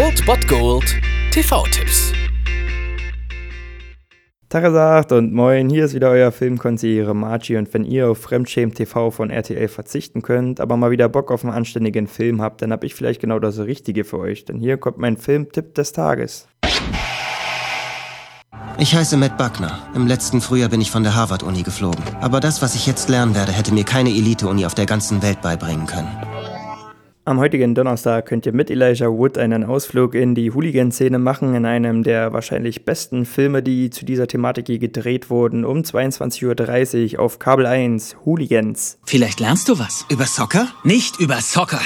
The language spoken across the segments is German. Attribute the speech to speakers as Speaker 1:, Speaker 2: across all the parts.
Speaker 1: Old Bot Gold TV-Tipps.
Speaker 2: Tagesagt und moin, hier ist wieder euer Filmkonsigliere Margie und wenn ihr auf Fremdschämen TV von RTL verzichten könnt, aber mal wieder Bock auf einen anständigen Film habt, dann hab ich vielleicht genau das Richtige für euch, denn hier kommt mein Filmtipp des Tages.
Speaker 3: Ich heiße Matt Buckner. Im letzten Frühjahr bin ich von der Harvard-Uni geflogen. Aber das, was ich jetzt lernen werde, hätte mir keine Elite-Uni auf der ganzen Welt beibringen können.
Speaker 2: Am heutigen Donnerstag könnt ihr mit Elijah Wood einen Ausflug in die Hooligan-Szene machen, in einem der wahrscheinlich besten Filme, die zu dieser Thematik je gedreht wurden, um 22.30 Uhr auf Kabel 1, Hooligans.
Speaker 4: Vielleicht lernst du was.
Speaker 3: Über Soccer?
Speaker 4: Nicht über Soccer.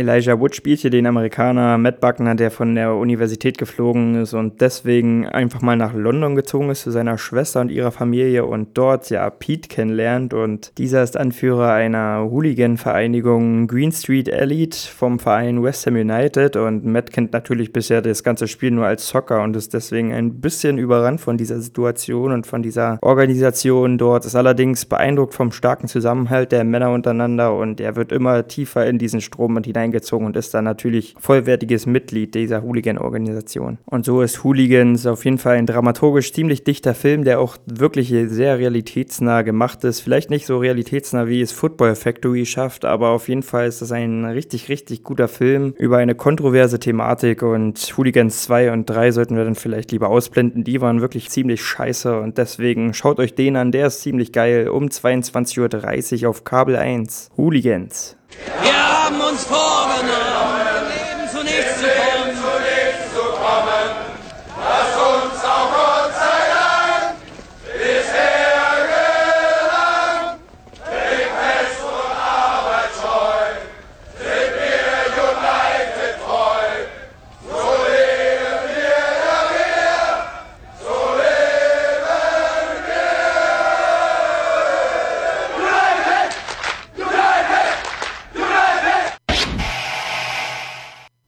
Speaker 2: Elijah Wood spielt hier den Amerikaner Matt Buckner, der von der Universität geflogen ist und deswegen einfach mal nach London gezogen ist zu seiner Schwester und ihrer Familie und dort ja Pete kennenlernt. Und dieser ist Anführer einer Hooligan-Vereinigung Green Street Elite vom Verein West Ham United. Und Matt kennt natürlich bisher das ganze Spiel nur als Soccer und ist deswegen ein bisschen überrannt von dieser Situation und von dieser Organisation. Dort, ist allerdings beeindruckt vom starken Zusammenhalt der Männer untereinander und er wird immer tiefer in diesen Strom und hinein eingezogen und ist dann natürlich vollwertiges Mitglied dieser Hooligan-Organisation. Und so ist Hooligans auf jeden Fall ein dramaturgisch ziemlich dichter Film, der auch wirklich sehr realitätsnah gemacht ist. Vielleicht nicht so realitätsnah, wie es Football Factory schafft, aber auf jeden Fall ist das ein richtig, richtig guter Film über eine kontroverse Thematik und Hooligans 2 und 3 sollten wir dann vielleicht lieber ausblenden. Die waren wirklich ziemlich scheiße und deswegen schaut euch den an, der ist ziemlich geil. Um 22.30 Uhr auf Kabel 1. Hooligans.
Speaker 4: Wir haben uns vorgenommen,